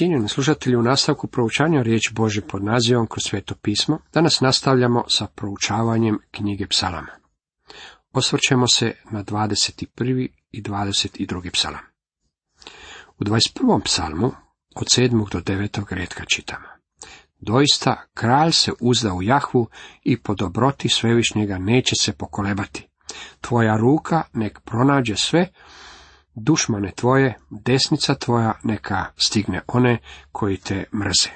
Cijenjeni slušatelji, u nastavku proučanja riječ Bože pod nazivom kroz sveto pismo, danas nastavljamo sa proučavanjem knjige psalama. Osvrćemo se na 21. i 22. psalam. U 21. psalmu od 7. do 9. redka čitamo. Doista, kralj se uzda u Jahvu i po dobroti svevišnjega neće se pokolebati. Tvoja ruka nek pronađe sve dušmane tvoje, desnica tvoja neka stigne one koji te mrze.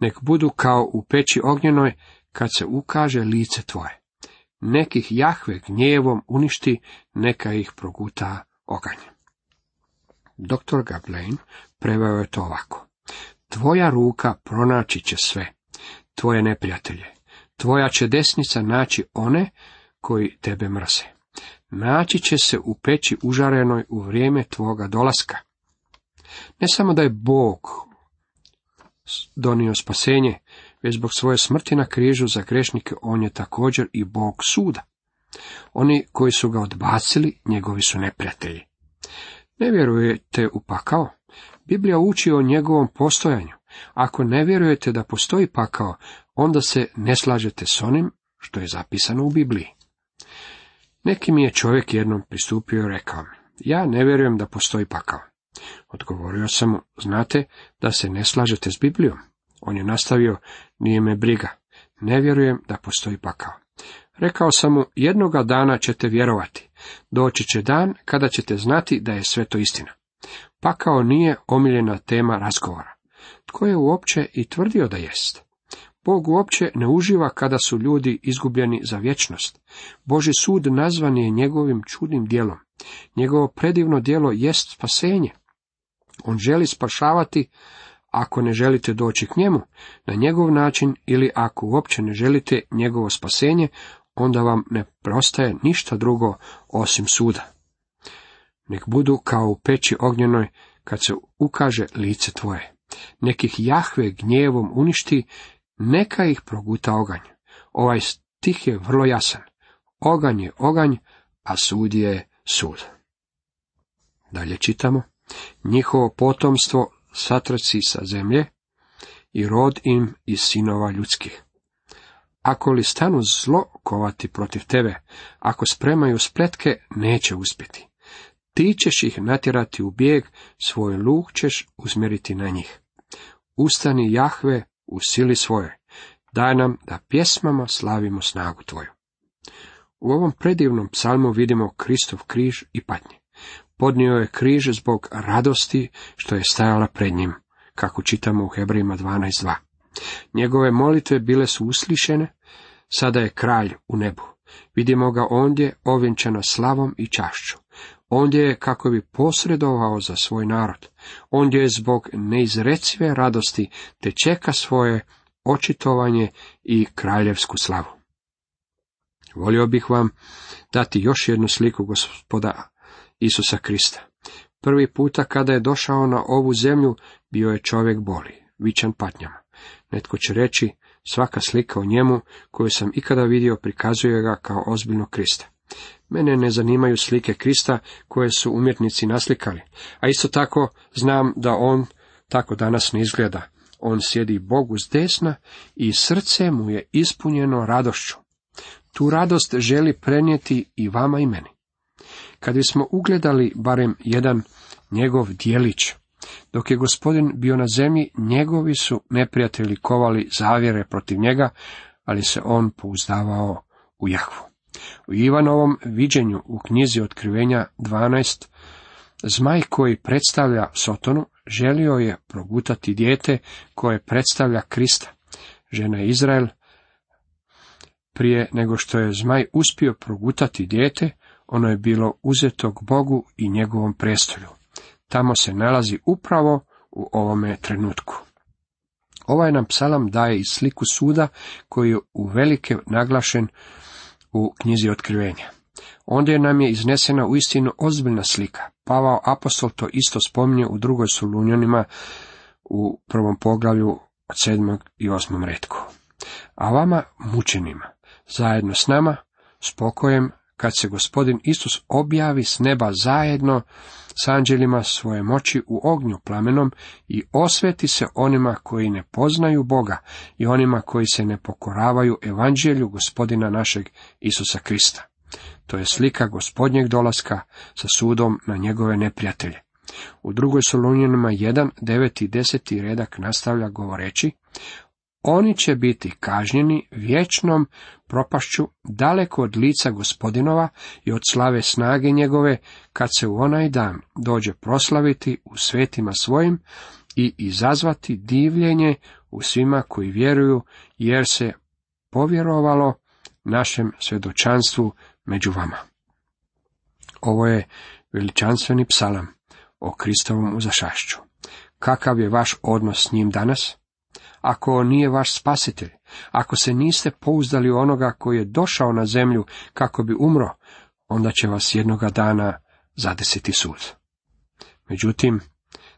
Nek budu kao u peći ognjenoj kad se ukaže lice tvoje. Nekih Jahve gnjevom uništi, neka ih proguta oganje. Dr. Gablein preveo je to ovako. Tvoja ruka pronaći će sve, tvoje neprijatelje. Tvoja će desnica naći one koji tebe mrze naći će se u peći užarenoj u vrijeme tvoga dolaska. Ne samo da je Bog donio spasenje, već zbog svoje smrti na križu za grešnike on je također i Bog suda. Oni koji su ga odbacili, njegovi su neprijatelji. Ne vjerujete u pakao? Biblija uči o njegovom postojanju. Ako ne vjerujete da postoji pakao, onda se ne slažete s onim što je zapisano u Bibliji. Neki mi je čovjek jednom pristupio i rekao, ja ne vjerujem da postoji pakao. Odgovorio sam mu, znate da se ne slažete s Biblijom. On je nastavio, nije me briga, ne vjerujem da postoji pakao. Rekao sam mu, jednoga dana ćete vjerovati. Doći će dan kada ćete znati da je sve to istina. Pakao nije omiljena tema razgovora. Tko je uopće i tvrdio da jest? Bog uopće ne uživa kada su ljudi izgubljeni za vječnost. Boži sud nazvan je njegovim čudnim djelom. Njegovo predivno djelo jest spasenje. On želi spašavati ako ne želite doći k njemu na njegov način ili ako uopće ne želite njegovo spasenje, onda vam ne prostaje ništa drugo osim suda. Nek budu kao u peći ognjenoj kad se ukaže lice tvoje. Nekih Jahve gnjevom uništi neka ih proguta oganj. Ovaj stih je vrlo jasan. Oganj je oganj, a sud je sud. Dalje čitamo. Njihovo potomstvo satraci sa zemlje i rod im iz sinova ljudskih. Ako li stanu zlo kovati protiv tebe, ako spremaju spletke, neće uspjeti. Ti ćeš ih natjerati u bijeg, svoj luk ćeš usmjeriti na njih. Ustani Jahve u sili svoje. Daj nam da pjesmama slavimo snagu tvoju. U ovom predivnom psalmu vidimo Kristov križ i patnje. Podnio je križ zbog radosti što je stajala pred njim, kako čitamo u Hebrejima 12.2. Njegove molitve bile su uslišene, sada je kralj u nebu. Vidimo ga ondje ovjenčano slavom i čašću. Ondje je kako bi posredovao za svoj narod. Ondje je zbog neizrecive radosti te čeka svoje očitovanje i kraljevsku slavu. Volio bih vam dati još jednu sliku gospoda Isusa Krista. Prvi puta kada je došao na ovu zemlju, bio je čovjek boli, vičan patnjama. Netko će reći, svaka slika o njemu koju sam ikada vidio prikazuje ga kao ozbiljno Krista. Mene ne zanimaju slike Krista koje su umjetnici naslikali, a isto tako znam da on tako danas ne izgleda. On sjedi Bogu s desna i srce mu je ispunjeno radošću. Tu radost želi prenijeti i vama i meni. Kad bismo ugledali barem jedan njegov dijelić, dok je gospodin bio na zemlji, njegovi su neprijatelji kovali zavjere protiv njega, ali se on pouzdavao u Jahvu. U Ivanovom viđenju u knjizi Otkrivenja 12, zmaj koji predstavlja Sotonu, želio je progutati dijete koje predstavlja Krista. Žena Izrael, prije nego što je zmaj uspio progutati dijete, ono je bilo uzetog Bogu i njegovom prestolju. Tamo se nalazi upravo u ovome trenutku. Ovaj nam psalam daje i sliku suda koji je u velike naglašen u knjizi otkrivenja. Ondje nam je iznesena uistinu ozbiljna slika. Pavao apostol to isto spominje u drugoj Solunjanima u prvom poglavlju od sedmog i osmom redku. A vama mučenima, zajedno s nama, s pokojem, kad se gospodin Isus objavi s neba zajedno s anđelima svoje moći u ognju plamenom i osveti se onima koji ne poznaju Boga i onima koji se ne pokoravaju evanđelju gospodina našeg Isusa Krista. To je slika gospodnjeg dolaska sa sudom na njegove neprijatelje. U drugoj Solunjanima 1, 9 i 10 redak nastavlja govoreći, oni će biti kažnjeni vječnom propašću daleko od lica gospodinova i od slave snage njegove, kad se u onaj dan dođe proslaviti u svetima svojim i izazvati divljenje u svima koji vjeruju, jer se povjerovalo našem svjedočanstvu među vama. Ovo je veličanstveni psalam o Kristovom uzašašću. Kakav je vaš odnos s njim danas? Ako nije vaš spasitelj, ako se niste pouzdali onoga koji je došao na zemlju kako bi umro, onda će vas jednoga dana zadesiti sud. Međutim,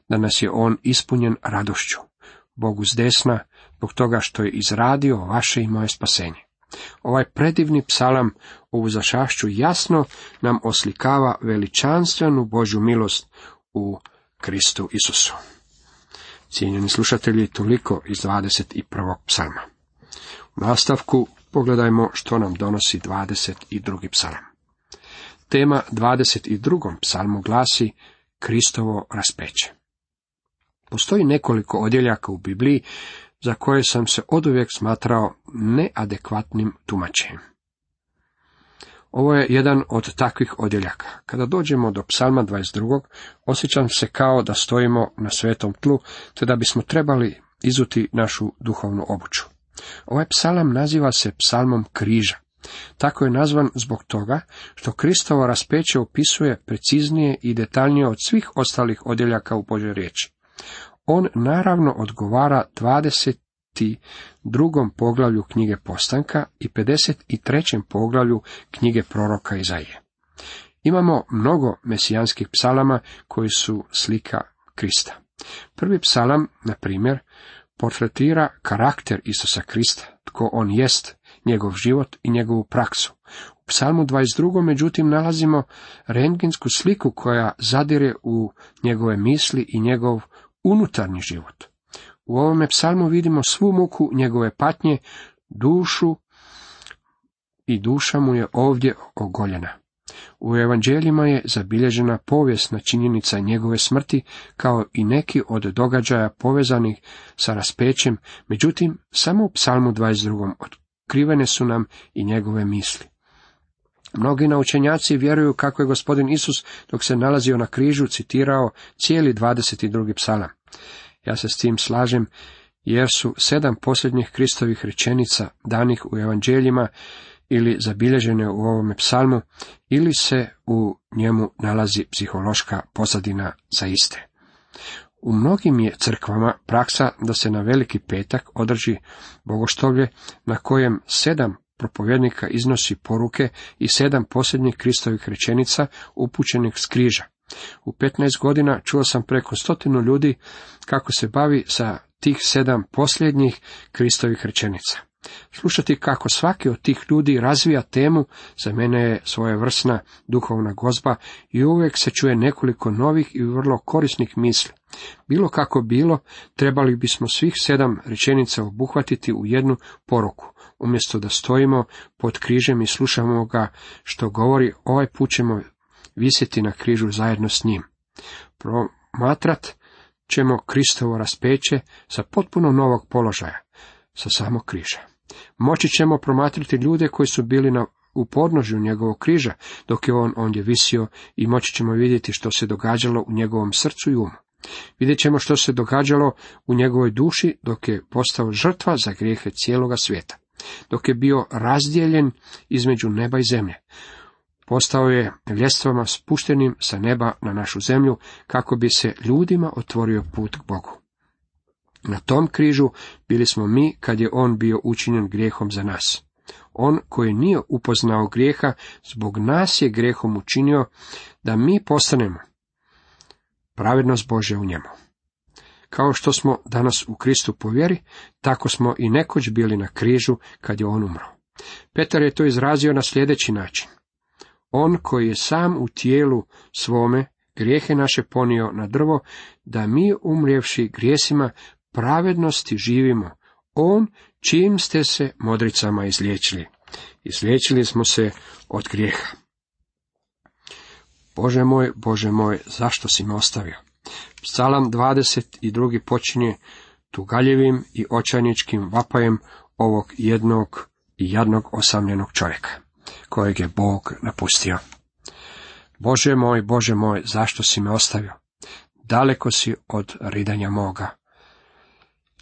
danas je on ispunjen radošću, Bogu s desna, zbog toga što je izradio vaše i moje spasenje. Ovaj predivni psalam o uzašašću jasno nam oslikava veličanstvenu Božju milost u Kristu Isusu. Cijenjeni slušatelji, toliko iz 21. psalma. U nastavku pogledajmo što nam donosi 22. psalam. Tema 22. psalmu glasi Kristovo raspeće. Postoji nekoliko odjeljaka u Bibliji za koje sam se oduvijek smatrao neadekvatnim tumačenjem. Ovo je jedan od takvih odjeljaka. Kada dođemo do psalma 22. osjećam se kao da stojimo na svetom tlu, te da bismo trebali izuti našu duhovnu obuću. Ovaj psalam naziva se psalmom križa. Tako je nazvan zbog toga što Kristovo raspeće opisuje preciznije i detaljnije od svih ostalih odjeljaka u Božoj riječi. On naravno odgovara 20. drugom poglavlju knjige Postanka i 53. poglavlju knjige proroka Izaije. Imamo mnogo mesijanskih psalama koji su slika Krista. Prvi psalam, na primjer, portretira karakter Isusa Krista, tko on jest, njegov život i njegovu praksu. U psalmu 22. međutim nalazimo rengensku sliku koja zadire u njegove misli i njegov unutarnji život. U ovome psalmu vidimo svu muku njegove patnje, dušu i duša mu je ovdje ogoljena. U evanđeljima je zabilježena povijesna činjenica njegove smrti, kao i neki od događaja povezanih sa raspećem, međutim, samo u psalmu 22. otkrivene su nam i njegove misli. Mnogi naučenjaci vjeruju kako je gospodin Isus, dok se nalazio na križu, citirao cijeli 22. psalam. Ja se s tim slažem, jer su sedam posljednjih Kristovih rečenica danih u evanđeljima ili zabilježene u ovome psalmu, ili se u njemu nalazi psihološka pozadina za iste. U mnogim je crkvama praksa da se na veliki petak održi bogoštovlje na kojem sedam propovjednika iznosi poruke i sedam posljednjih Kristovih rečenica upućenih s križa. U 15 godina čuo sam preko stotinu ljudi kako se bavi sa tih sedam posljednjih Kristovih rečenica. Slušati kako svaki od tih ljudi razvija temu, za mene je svoje vrsna duhovna gozba i uvijek se čuje nekoliko novih i vrlo korisnih misli. Bilo kako bilo, trebali bismo svih sedam rečenica obuhvatiti u jednu poruku. Umjesto da stojimo pod križem i slušamo ga što govori, ovaj put ćemo visiti na križu zajedno s njim. Promatrat ćemo Kristovo raspeće sa potpuno novog položaja, sa samog križa. Moći ćemo promatrati ljude koji su bili na, u podnožju njegovog križa, dok je on ondje visio i moći ćemo vidjeti što se događalo u njegovom srcu i umu. Vidjet ćemo što se događalo u njegovoj duši dok je postao žrtva za grijehe cijeloga svijeta, dok je bio razdijeljen između neba i zemlje. Postao je ljestvama spuštenim sa neba na našu zemlju kako bi se ljudima otvorio put k Bogu. Na tom križu bili smo mi kad je on bio učinjen grijehom za nas. On koji nije upoznao grijeha, zbog nas je grehom učinio da mi postanemo pravednost Bože u njemu. Kao što smo danas u Kristu povjeri, tako smo i nekoć bili na križu kad je on umro. Petar je to izrazio na sljedeći način. On koji je sam u tijelu svome grijehe naše ponio na drvo, da mi umrijevši grijesima pravednosti živimo. On čim ste se modricama izliječili. Izliječili smo se od grijeha. Bože moj, Bože moj, zašto si me ostavio? Psalam 22. počinje tugaljevim i očajničkim vapajem ovog jednog i jadnog osamljenog čovjeka, kojeg je Bog napustio. Bože moj, Bože moj, zašto si me ostavio? Daleko si od ridanja moga.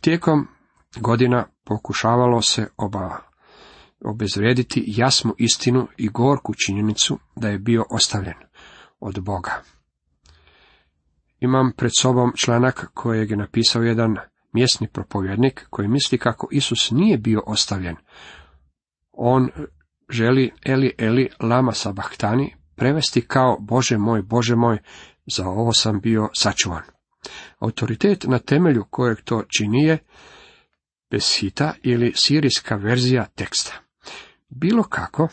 Tijekom godina pokušavalo se oba obezvrijediti jasnu istinu i gorku činjenicu da je bio ostavljen od Boga. Imam pred sobom članak kojeg je napisao jedan mjesni propovjednik koji misli kako Isus nije bio ostavljen. On želi Eli Eli lama sabahtani prevesti kao Bože moj, Bože moj, za ovo sam bio sačuvan. Autoritet na temelju kojeg to čini je Beshita ili sirijska verzija teksta. Bilo kako,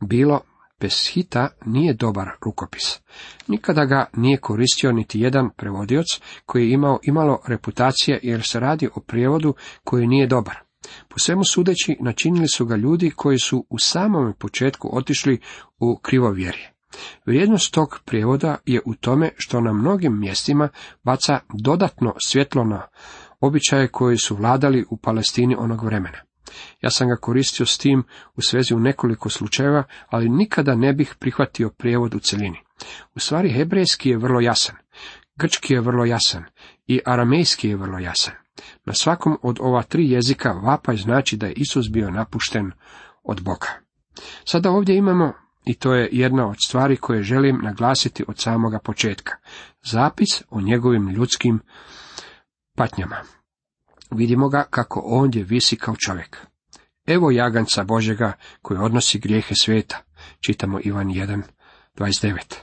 bilo Beshita nije dobar rukopis. Nikada ga nije koristio niti jedan prevodioc koji je imao imalo reputacije jer se radi o prijevodu koji nije dobar. Po svemu sudeći načinili su ga ljudi koji su u samom početku otišli u krivovjerje. Vrijednost tog prijevoda je u tome što na mnogim mjestima baca dodatno svjetlo na običaje koji su vladali u Palestini onog vremena. Ja sam ga koristio s tim u svezi u nekoliko slučajeva, ali nikada ne bih prihvatio prijevod u celini. U stvari hebrejski je vrlo jasan, grčki je vrlo jasan i aramejski je vrlo jasan. Na svakom od ova tri jezika vapaj znači da je Isus bio napušten od Boga. Sada ovdje imamo, i to je jedna od stvari koje želim naglasiti od samoga početka, zapis o njegovim ljudskim patnjama. Vidimo ga kako ondje visi kao čovjek. Evo jaganca Božega koji odnosi grijehe svijeta. Čitamo Ivan 1, 29.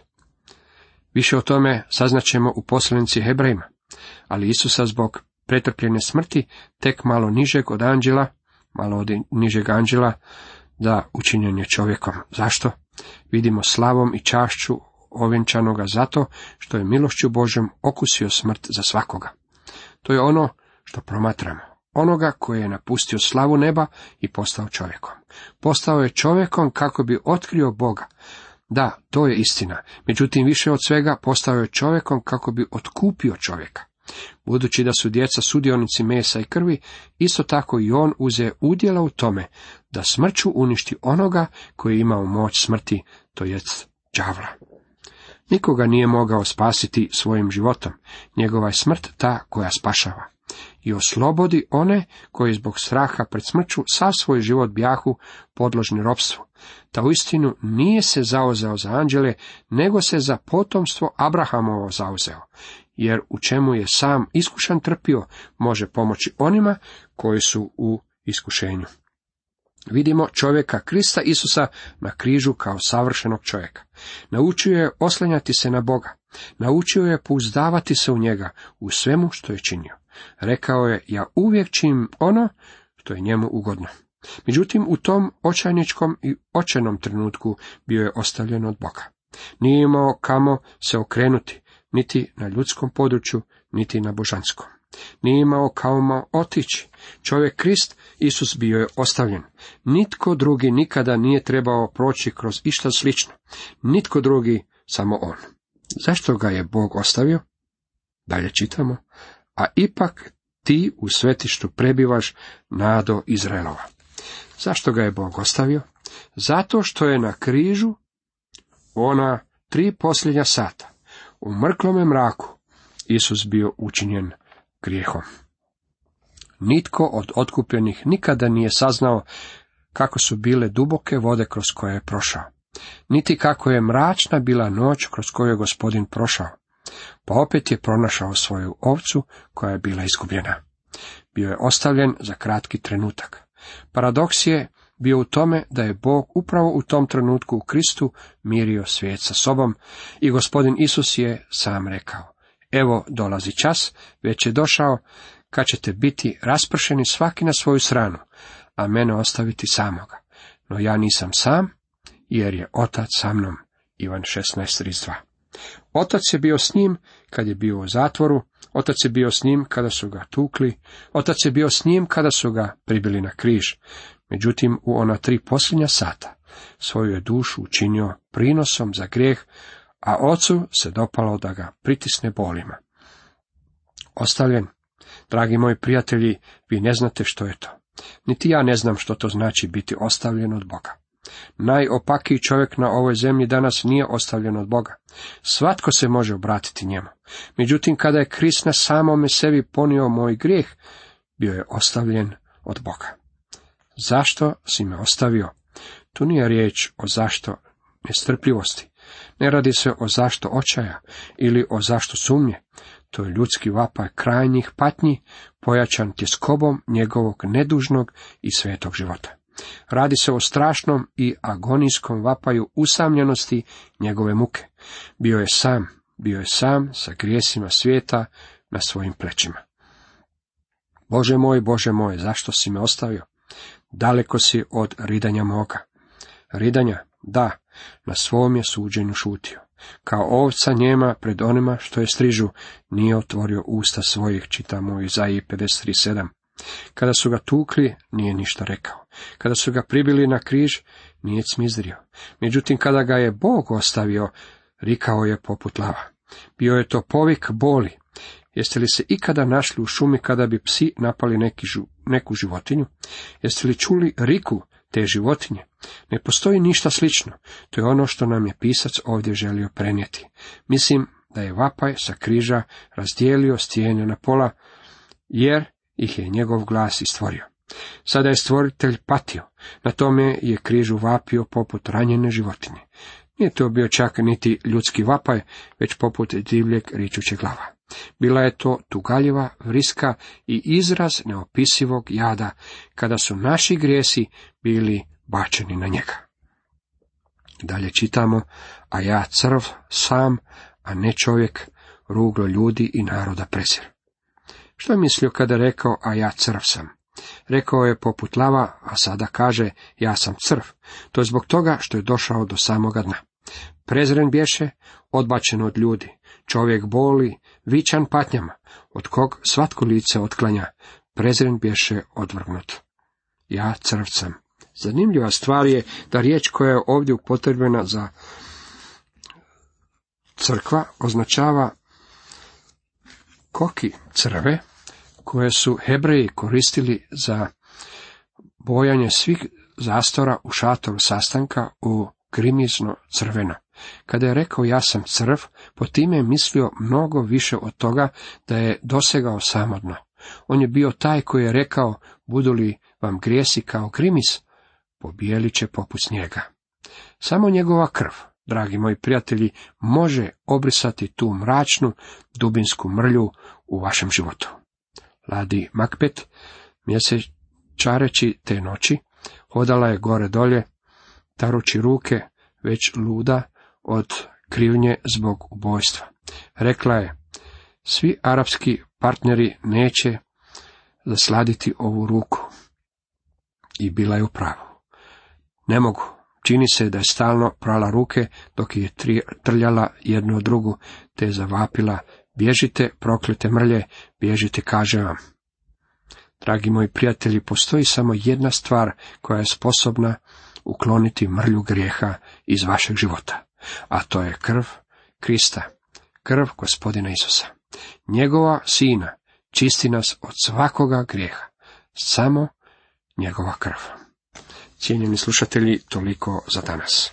Više o tome saznaćemo u poslanici Hebrejima, ali Isusa zbog pretrpljene smrti tek malo nižeg od anđela, malo od nižeg anđela, da učinjen je čovjekom. Zašto? Vidimo slavom i čašću ovjenčanoga zato što je milošću Božom okusio smrt za svakoga. To je ono što promatramo. Onoga koji je napustio slavu neba i postao čovjekom. Postao je čovjekom kako bi otkrio Boga. Da, to je istina. Međutim, više od svega postao je čovjekom kako bi otkupio čovjeka. Budući da su djeca sudionici mesa i krvi, isto tako i on uze udjela u tome da smrću uništi onoga koji je imao moć smrti, to jest đavla. Nikoga nije mogao spasiti svojim životom, njegova je smrt ta koja spašava i oslobodi one koji zbog straha pred smrću sav svoj život bjahu podložni ropstvu. Ta uistinu nije se zauzeo za anđele, nego se za potomstvo Abrahamovo zauzeo, jer u čemu je sam iskušan trpio, može pomoći onima koji su u iskušenju. Vidimo čovjeka Krista Isusa na križu kao savršenog čovjeka. Naučio je oslanjati se na Boga. Naučio je pouzdavati se u njega u svemu što je činio. Rekao je, ja uvijek činim ono što je njemu ugodno. Međutim, u tom očajničkom i očenom trenutku bio je ostavljen od Boga. Nije imao kamo se okrenuti, niti na ljudskom području, niti na božanskom. Nije imao kamo otići. Čovjek Krist, Isus bio je ostavljen. Nitko drugi nikada nije trebao proći kroz išta slično. Nitko drugi, samo on. Zašto ga je Bog ostavio? Dalje čitamo a ipak ti u svetištu prebivaš nado Izraelova. Zašto ga je Bog ostavio? Zato što je na križu ona tri posljednja sata, u mrklome mraku, Isus bio učinjen grijehom. Nitko od otkupljenih nikada nije saznao kako su bile duboke vode kroz koje je prošao, niti kako je mračna bila noć kroz koju je gospodin prošao pa opet je pronašao svoju ovcu koja je bila izgubljena. Bio je ostavljen za kratki trenutak. Paradoks je bio u tome da je Bog upravo u tom trenutku u Kristu mirio svijet sa sobom i gospodin Isus je sam rekao, evo dolazi čas, već je došao, kad ćete biti raspršeni svaki na svoju stranu, a mene ostaviti samoga. No ja nisam sam, jer je otac sa mnom. Ivan 16.32 Otac je bio s njim kad je bio u zatvoru, otac je bio s njim kada su ga tukli, otac je bio s njim kada su ga pribili na križ. Međutim, u ona tri posljednja sata svoju je dušu učinio prinosom za grijeh, a ocu se dopalo da ga pritisne bolima. Ostavljen, dragi moji prijatelji, vi ne znate što je to. Niti ja ne znam što to znači biti ostavljen od Boga. Najopakiji čovjek na ovoj zemlji danas nije ostavljen od Boga. Svatko se može obratiti njemu. Međutim, kada je Krist na samome sebi ponio moj grijeh, bio je ostavljen od Boga. Zašto si me ostavio? Tu nije riječ o zašto nestrpljivosti. Ne radi se o zašto očaja ili o zašto sumnje. To je ljudski vapaj krajnjih patnji, pojačan tjeskobom njegovog nedužnog i svetog života. Radi se o strašnom i agonijskom vapaju usamljenosti njegove muke. Bio je sam, bio je sam sa grijesima svijeta na svojim plećima. Bože moj, Bože moj, zašto si me ostavio? Daleko si od ridanja moga. Ridanja, da, na svom je suđenju šutio. Kao ovca njema pred onima što je strižu, nije otvorio usta svojih, čitamo Izaiji 53.7. Kada su ga tukli, nije ništa rekao. Kada su ga pribili na križ, nije cmizdrio. Međutim, kada ga je Bog ostavio, rikao je poput lava. Bio je to povik boli. Jeste li se ikada našli u šumi kada bi psi napali neki neku životinju? Jeste li čuli riku te životinje? Ne postoji ništa slično. To je ono što nam je pisac ovdje želio prenijeti. Mislim da je vapaj sa križa razdijelio stijene na pola, jer ih je njegov glas istvorio. Sada je stvoritelj patio, na tome je križu vapio poput ranjene životinje. Nije to bio čak niti ljudski vapaj, već poput divljeg ričućeg glava. Bila je to tugaljiva, vriska i izraz neopisivog jada, kada su naši grijesi bili bačeni na njega. Dalje čitamo, a ja crv sam, a ne čovjek, ruglo ljudi i naroda presir. Što je mislio kada rekao, a ja crv sam? Rekao je poput lava, a sada kaže, ja sam crv. To je zbog toga što je došao do samoga dna. Prezren bješe, odbačen od ljudi. Čovjek boli, vičan patnjama, od kog svatko lice otklanja. Prezren bješe odvrgnut. Ja crv sam. Zanimljiva stvar je da riječ koja je ovdje upotrebljena za crkva označava koki crve, koje su Hebreji koristili za bojanje svih zastora u šatoru sastanka u krimizno crveno. Kada je rekao ja sam crv, po time je mislio mnogo više od toga da je dosegao samodno. On je bio taj koji je rekao, budu li vam grijesi kao krimis, pobijeli će poput snijega. Samo njegova krv, dragi moji prijatelji, može obrisati tu mračnu, dubinsku mrlju u vašem životu. Ladi Makpet, mjesečareći te noći, hodala je gore dolje, tarući ruke, već luda od krivnje zbog ubojstva. Rekla je, svi arapski partneri neće zasladiti ovu ruku. I bila je u pravu. Ne mogu. Čini se da je stalno prala ruke dok je trljala jednu od drugu, te je zavapila, bježite, proklete mrlje, bježite, kaže vam. Dragi moji prijatelji, postoji samo jedna stvar koja je sposobna ukloniti mrlju grijeha iz vašeg života, a to je krv Krista, krv gospodina Isusa. Njegova sina čisti nas od svakoga grijeha, samo njegova krv. Cijenjeni slušatelji, toliko za danas.